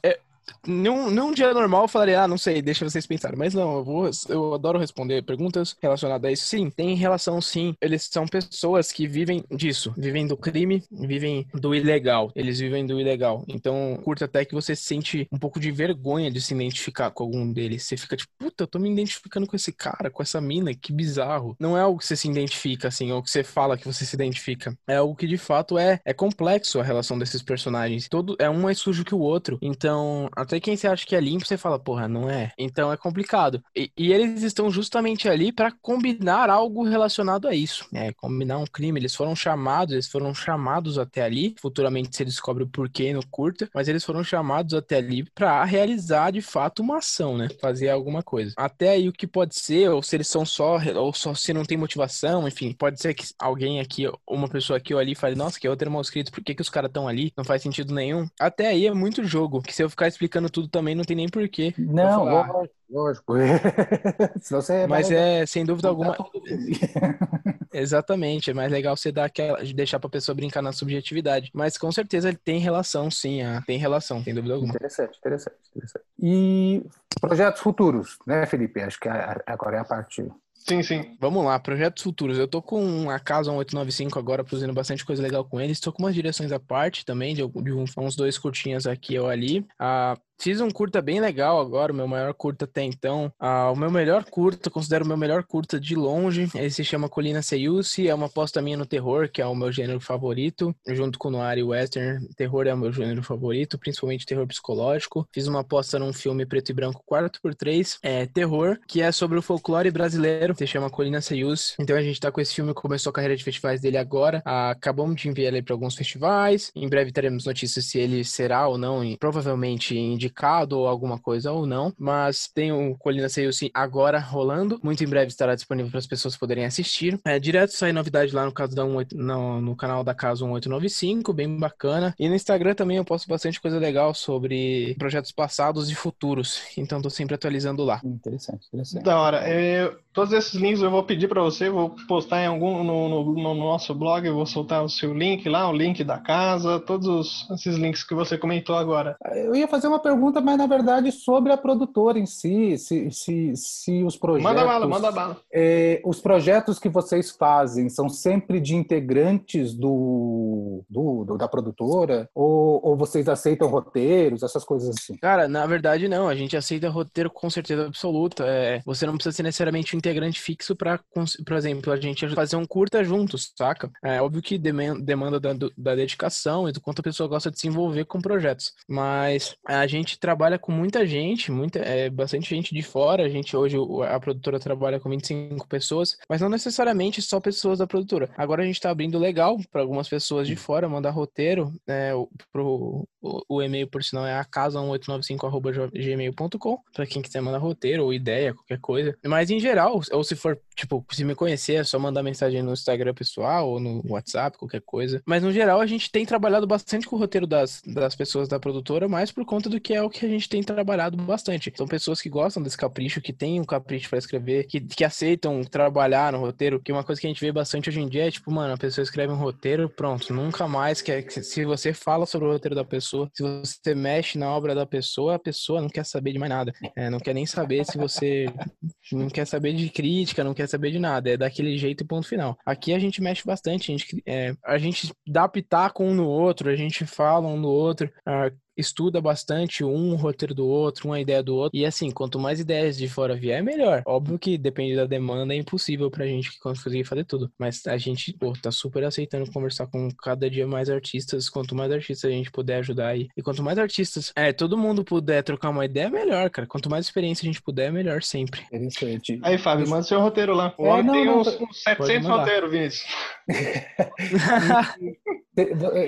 É, num, num dia normal eu falaria, ah, não sei, deixa vocês pensarem. Mas não, eu vou, eu adoro responder perguntas relacionadas a isso. Sim, tem relação sim. Eles são pessoas que vivem disso, vivem do crime, vivem do ilegal. Eles vivem do ilegal. Então, curta até que você sente um pouco de vergonha de se identificar com algum deles. Você fica tipo, puta, eu tô me identificando com esse cara, com essa mina, que bizarro. Não é algo que você se identifica, assim, ou que você fala que você se identifica. É algo que de fato é, é complexo a relação desses personagens. Todo, é um mais sujo que o outro. Então, até quem você acha que é limpo, você fala, porra, não é. Então é complicado. E, e eles estão justamente ali para combinar algo relacionado a isso. É, combinar um crime. Eles foram chamados, eles foram chamados até ali. Futuramente se descobre o porquê no curta, mas eles foram chamados até ali para realizar de fato uma ação, né? Fazer alguma coisa. Até aí o que pode ser, ou se eles são só, ou só se não tem motivação, enfim, pode ser que alguém aqui, uma pessoa aqui ou ali fale, nossa, que outro mal escrito, por que, que os caras estão ali? Não faz sentido nenhum. Até aí é muito jogo, que se eu ficar explicando explicando tudo também, não tem nem porquê. Não, lógico, lógico. é Mas é, sem dúvida alguma. Exatamente, é mais legal você dar aquela, deixar pra pessoa brincar na subjetividade. Mas com certeza ele tem relação, sim, ah, tem relação, sem dúvida alguma. Interessante, interessante, interessante. E projetos futuros, né, Felipe? Acho que agora é a parte Sim, sim. Vamos lá, projetos futuros. Eu tô com a Casa 1895 agora, produzindo bastante coisa legal com eles. Tô com umas direções à parte também, de, de uns dois curtinhas aqui ou ali. Ah, Fiz um curta bem legal agora, o meu maior curta até então. Ah, o meu melhor curta, considero o meu melhor curta de longe. Ele se chama Colina Seyusi, é uma aposta minha no terror, que é o meu gênero favorito. Junto com noir e western, terror é o meu gênero favorito, principalmente terror psicológico. Fiz uma aposta num filme preto e branco 4x3, é terror, que é sobre o folclore brasileiro, se chama Colina Seyusi. Então a gente tá com esse filme, começou a carreira de festivais dele agora. Ah, acabamos de enviar ele para alguns festivais. Em breve teremos notícias se ele será ou não, e provavelmente indicado ou alguma coisa ou não. Mas tem o Colina Seyusi agora rolando. Muito em breve estará disponível para as pessoas poderem assistir. É, direto sai novidade lá no caso da 18, no, no canal da Casa 1895, bem bacana. E no Instagram também eu posto bastante coisa legal sobre projetos passados e futuros. Então tô sempre atualizando lá. Interessante, interessante. Da hora. Eu, todos esses links eu vou pedir para você, vou postar em algum no, no, no, nosso blog, eu vou soltar o seu link lá, o link da casa, todos esses links que você comentou agora. Eu ia fazer uma pergunta, mas na verdade sobre a produtora em si, se, se, se os projetos. Manda bala, manda bala. É, os projetos que vocês fazem são sempre de integrantes do, do, do da produtora? Ou, ou vocês aceitam roteiros, essas coisas assim? Cara, na verdade não, a gente aceita roteiro com certeza absoluta. É, você não precisa ser necessariamente um integrante fixo para, por exemplo, a gente fazer um curta juntos, saca? É óbvio que demanda da, da dedicação e do quanto a pessoa gosta de se envolver com projetos. Mas a gente trabalha com muita gente, muita, é, bastante gente de fora. A gente hoje, a produtora trabalha com 25 pessoas, mas não necessariamente só pessoas da produtora. Agora a gente está abrindo legal para algumas pessoas de fora mandar roteiro. É, pro, o, e-mail, por sinal, é a casa1895.gmail.com para quem quiser mandar roteiro ou ideia, qualquer coisa. Mas em geral, ou se for, tipo, se me conhecer, é só mandar mensagem no Instagram pessoal ou no WhatsApp, qualquer coisa. Mas no geral, a gente tem trabalhado bastante com o roteiro das, das pessoas da produtora, mais por conta do que é o que a gente tem trabalhado bastante. São pessoas que gostam desse capricho, que têm um capricho para escrever, que, que aceitam trabalhar no roteiro, que uma coisa que a gente vê bastante hoje em dia é, tipo, mano, a pessoa escreve um roteiro, pronto, nunca mais quer. Se você fala sobre o roteiro da pessoa, se você mexe na obra da pessoa, a pessoa não quer saber de mais nada. É, não quer nem saber se você. Não quer saber de crítica, não quer saber de nada. É daquele jeito ponto final. Aqui a gente mexe bastante, a gente, é, a gente dá pitaco um no outro, a gente fala um no outro. Uh, estuda bastante um roteiro do outro, uma ideia do outro. E assim, quanto mais ideias de fora vier, melhor. Óbvio que depende da demanda, é impossível pra gente conseguir fazer tudo. Mas a gente, pô, tá super aceitando conversar com cada dia mais artistas. Quanto mais artistas a gente puder ajudar aí. E quanto mais artistas, é, todo mundo puder trocar uma ideia, melhor, cara. Quanto mais experiência a gente puder, melhor sempre. Interessante. Aí, Fábio, manda seu roteiro lá. O é, homem tem não, uns, uns 700 roteiros, Vinícius.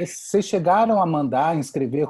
Vocês chegaram a mandar inscrever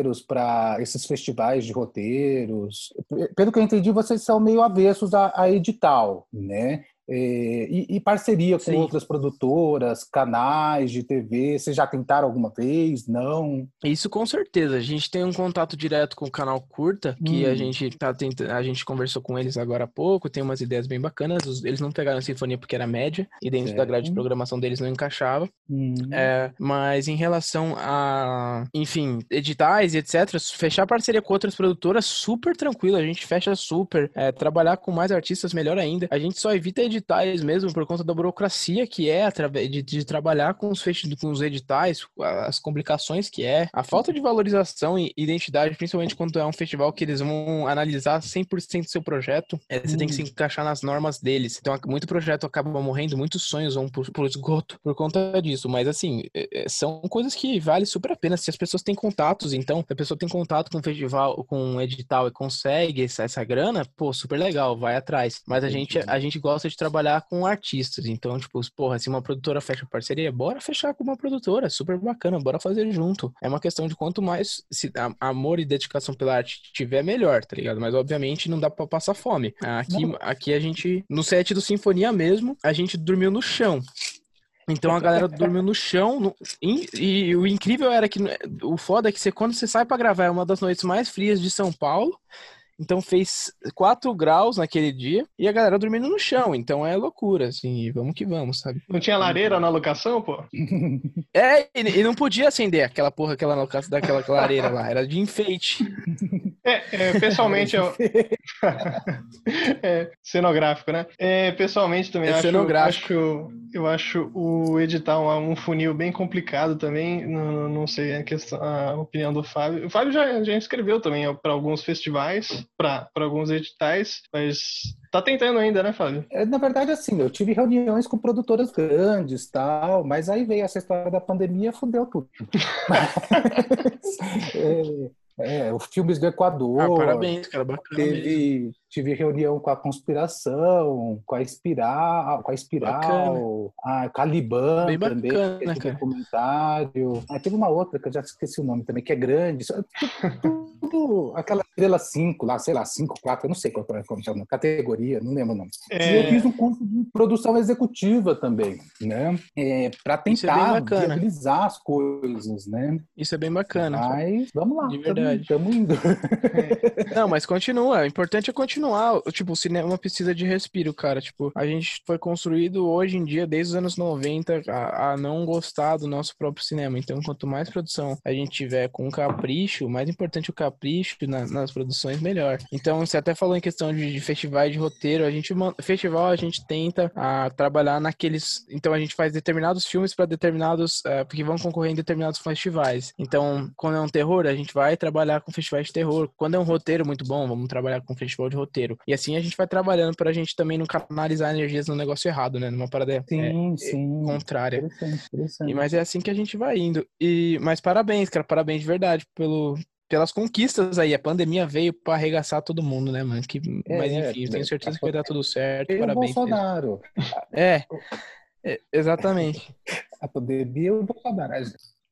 roteiros para esses festivais de roteiros? Pelo que eu entendi, vocês são meio avessos a, a edital, né? É, e, e, parceria com Sim. outras produtoras, canais de TV, vocês já tentaram alguma vez? Não? Isso com certeza. A gente tem um contato direto com o canal Curta, que hum. a gente tá tentando, a gente conversou com eles agora há pouco, tem umas ideias bem bacanas. Eles não pegaram a sinfonia porque era média, e dentro certo. da grade de programação deles não encaixava. Hum. É, mas em relação a, enfim, editais e etc., fechar parceria com outras produtoras, super tranquilo. A gente fecha super. É, trabalhar com mais artistas, melhor ainda. A gente só evita editar editais mesmo por conta da burocracia que é de, de trabalhar com os, com os editais, as complicações que é, a falta de valorização e identidade, principalmente quando é um festival que eles vão analisar 100% do seu projeto, é, você hum. tem que se encaixar nas normas deles. Então, muito projeto acaba morrendo, muitos sonhos vão por, por esgoto por conta disso. Mas, assim, é, é, são coisas que vale super a pena se as pessoas têm contatos. Então, se a pessoa tem contato com o festival, com um edital e consegue essa, essa grana, pô, super legal, vai atrás. Mas a gente, a gente gosta de trabalhar trabalhar com artistas. Então, tipo, porra, se uma produtora fecha parceria, bora fechar com uma produtora, super bacana, bora fazer junto. É uma questão de quanto mais se, amor e dedicação pela arte tiver, melhor, tá ligado? Mas obviamente não dá para passar fome. Aqui, aqui a gente, no set do Sinfonia mesmo, a gente dormiu no chão. Então a galera dormiu no chão. No, e, e, o incrível era que o foda é que você, quando você sai para gravar, é uma das noites mais frias de São Paulo. Então fez 4 graus naquele dia e a galera dormindo no chão. Então é loucura, assim, vamos que vamos, sabe? Não tinha lareira na locação, pô? É, e, e não podia acender aquela porra, aquela locação daquela lareira lá, era de enfeite. É, é pessoalmente eu... é, cenográfico, né? É, pessoalmente também É acho, cenográfico. acho, eu acho o editar um, um funil bem complicado também. Não, não sei a questão, a opinião do Fábio. O Fábio já, já escreveu também para alguns festivais, para alguns editais, mas tá tentando ainda, né, Fábio? É, Na verdade, assim, eu tive reuniões com produtoras grandes tal, mas aí veio essa história da pandemia, fudeu tudo. Mas, é, é, os filmes do Equador. Ah, parabéns, cara, bacana mesmo. Teve, tive reunião com a Conspiração, com a Espiral, com a Espiral, a Caliban Bem também, bacana, é cara. documentário. Ah, teve uma outra que eu já esqueci o nome também, que é grande. Tudo- aquela estrela 5 lá, sei lá, 5, 4, eu não sei qual é como chama, categoria, não lembro o nome. E eu É, fiz um curso de produção executiva também, né? É, para é tentar bacana. viabilizar as coisas, né? Isso é bem bacana. Mas vamos lá, De verdade. estamos indo. Não, mas continua. O importante é continuar. Tipo, o cinema precisa de respiro, cara. Tipo, a gente foi construído hoje em dia, desde os anos 90, a, a não gostar do nosso próprio cinema. Então, quanto mais produção a gente tiver com capricho, mais importante o capricho na- nas produções, melhor. Então, você até falou em questão de, de festivais de roteiro. A gente, festival, a gente tenta a, trabalhar naqueles. Então, a gente faz determinados filmes para determinados. eh, porque vão concorrer em determinados festivais. Então, quando é um terror, a gente vai trabalhar com festivais de terror. Quando é um roteiro muito bom, vamos trabalhar com festival de roteiro. E assim a gente vai trabalhando pra gente também não canalizar energias no negócio errado, né? Numa parada é, Sim, sim. contrária. Interessante, interessante. E, mas é assim que a gente vai indo. E, mas parabéns, cara, parabéns de verdade pelo, pelas conquistas aí. A pandemia veio pra arregaçar todo mundo, né, mano? Que, É, mas é, enfim, eu tenho é, certeza que vai dar tudo certo. O Parabéns. Bolsonaro. É, é, exatamente. A pandemia e o Bolsonaro.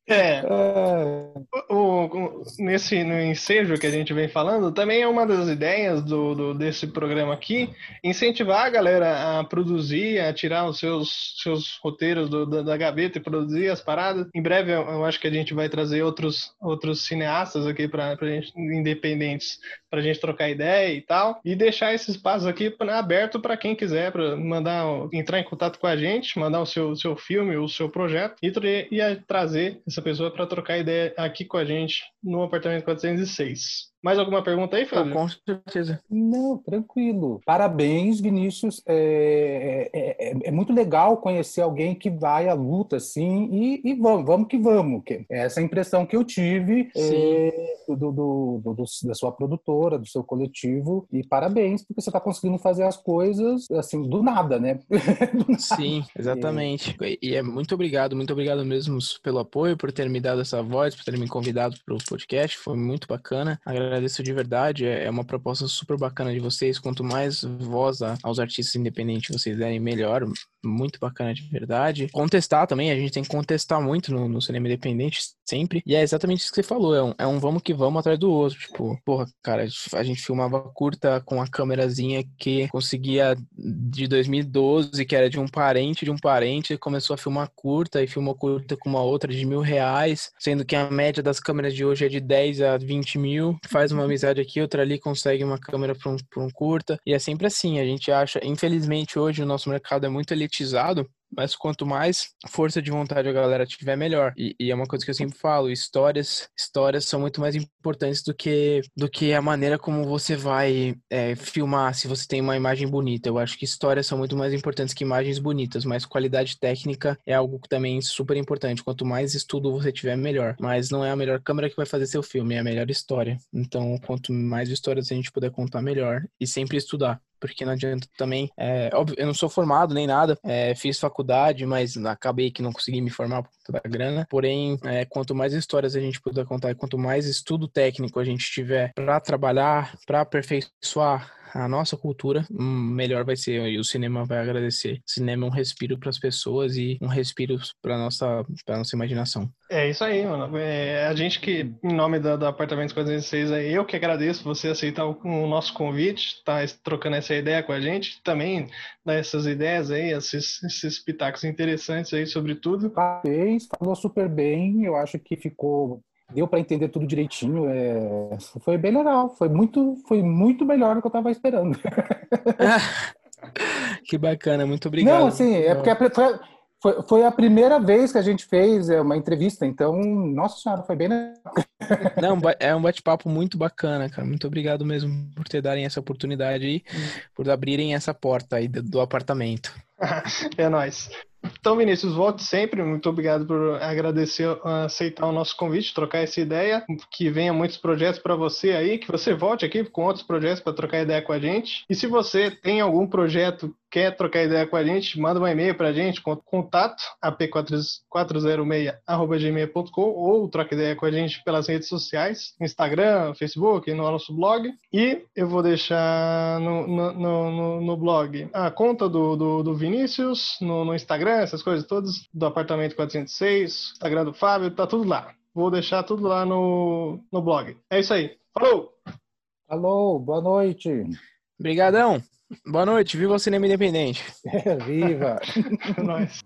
É, Ah, o, o- nesse no ensejo que a gente vem falando, também é uma das ideias do, do- desse programa aqui, incentivar a galera a produzir, a tirar os seus, seus roteiros do- da, da gaveta e produzir as paradas. Em breve eu, eu acho que a gente vai trazer outros, outros cineastas aqui para gente, independentes, para a gente trocar ideia e tal, e deixar esse espaço aqui aberto para quem quiser, para mandar entrar em contato com a gente, mandar o seu, seu filme, o seu projeto e, e a- trazer essa pessoa para trocar ideia aqui com a gente no apartamento 406. Mais alguma pergunta aí, Fábio? com certeza. Não, tranquilo. Parabéns, Vinícius. É, é, é- é muito legal conhecer alguém que vai à luta, assim, e, e vamos, vamos que vamos. que é Essa impressão que eu tive é, do, do- do- do- da sua produtora, do seu coletivo. E parabéns, porque você está conseguindo fazer as coisas, assim, do nada, né? Sim, exatamente. E e é muito obrigado, muito obrigado mesmo pelo apoio, por ter me dado essa voz, por ter me convidado para o podcast. Foi muito bacana. Agradeço de verdade. É é uma proposta super bacana de vocês. Quanto mais voz aos artistas independentes vocês derem, melhor. Muito bacana de verdade. Contestar também, a gente tem que contestar muito no, no cinema independente, sempre. E é exatamente isso que você falou. É um, é um vamos que vamos atrás do outro. Tipo, porra, cara, a gente filmava curta com a câmerazinha que conseguia de 2012, que era de um parente de um parente, começou a filmar curta e filmou curta com uma outra de mil reais, sendo que a média das câmeras de hoje é de 10 a 20 mil. Faz uma amizade aqui, outra ali, consegue uma câmera para um, um curta. E é sempre assim, a gente acha. Infelizmente, hoje o nosso mercado é muito elitizado. Mas quanto mais força de vontade a galera tiver, melhor. E, e é uma coisa que eu sempre falo: histórias, histórias são muito mais importantes do que do que a maneira como você vai é, filmar. Se você tem uma imagem bonita, eu acho que histórias são muito mais importantes que imagens bonitas. Mas qualidade técnica é algo também super importante. Quanto mais estudo você tiver, melhor. Mas não é a melhor câmera que vai fazer seu filme, é a melhor história. Então, quanto mais histórias a gente puder contar, melhor. E sempre estudar porque não adianta também. É, óbvio, eu não sou formado nem nada, é, fiz faculdade, mas acabei que não consegui me formar por conta da grana. Porém, é, quanto mais histórias a gente puder contar quanto mais estudo técnico a gente tiver para trabalhar, para aperfeiçoar a nossa cultura, hum, melhor vai ser e o cinema vai agradecer. Cinema é um respiro para as pessoas e um respiro para nossa para nossa imaginação. É isso aí, mano. É, a gente que, em nome da, do Apartamento 406, é eu que agradeço você aceitar o, o nosso convite, tá trocando essa ideia com a gente, também dar essas ideias aí, esses, esses pitacos interessantes aí sobre tudo. Parabéns, falou super bem. Eu acho que ficou deu para entender tudo direitinho. É... Foi bem legal. Foi muito, foi muito melhor do que eu estava esperando. que bacana, muito obrigado. Não, assim, é porque foi, foi, foi, a primeira vez que a gente fez é, uma entrevista, então, nossa senhora, foi bem legal. Não, é um bate-papo muito bacana, cara. Muito obrigado mesmo por ter darem essa oportunidade e por abrirem essa porta aí do, do apartamento. é nóis. Então, Vinícius, volte sempre. Muito obrigado por agradecer, aceitar o nosso convite, trocar essa ideia. Que venha muitos projetos para você aí, que você volte aqui com outros projetos para trocar ideia com a gente. E se você tem algum projeto quer trocar ideia com a gente, manda um e-mail para a gente, contato ap406.gmail.com ou troca ideia com a gente pelas redes sociais, Instagram, Facebook, no nosso blog. E eu vou deixar no, no, no, no blog a conta do, do, do Vinícius, no, no Instagram, essas coisas todas, do apartamento 406, Instagram do Fábio, tá tudo lá. Vou deixar tudo lá no, no blog. É isso aí. Falou! Falou, boa noite. Obrigadão. Boa noite, viva o cinema independente. viva! É nóis.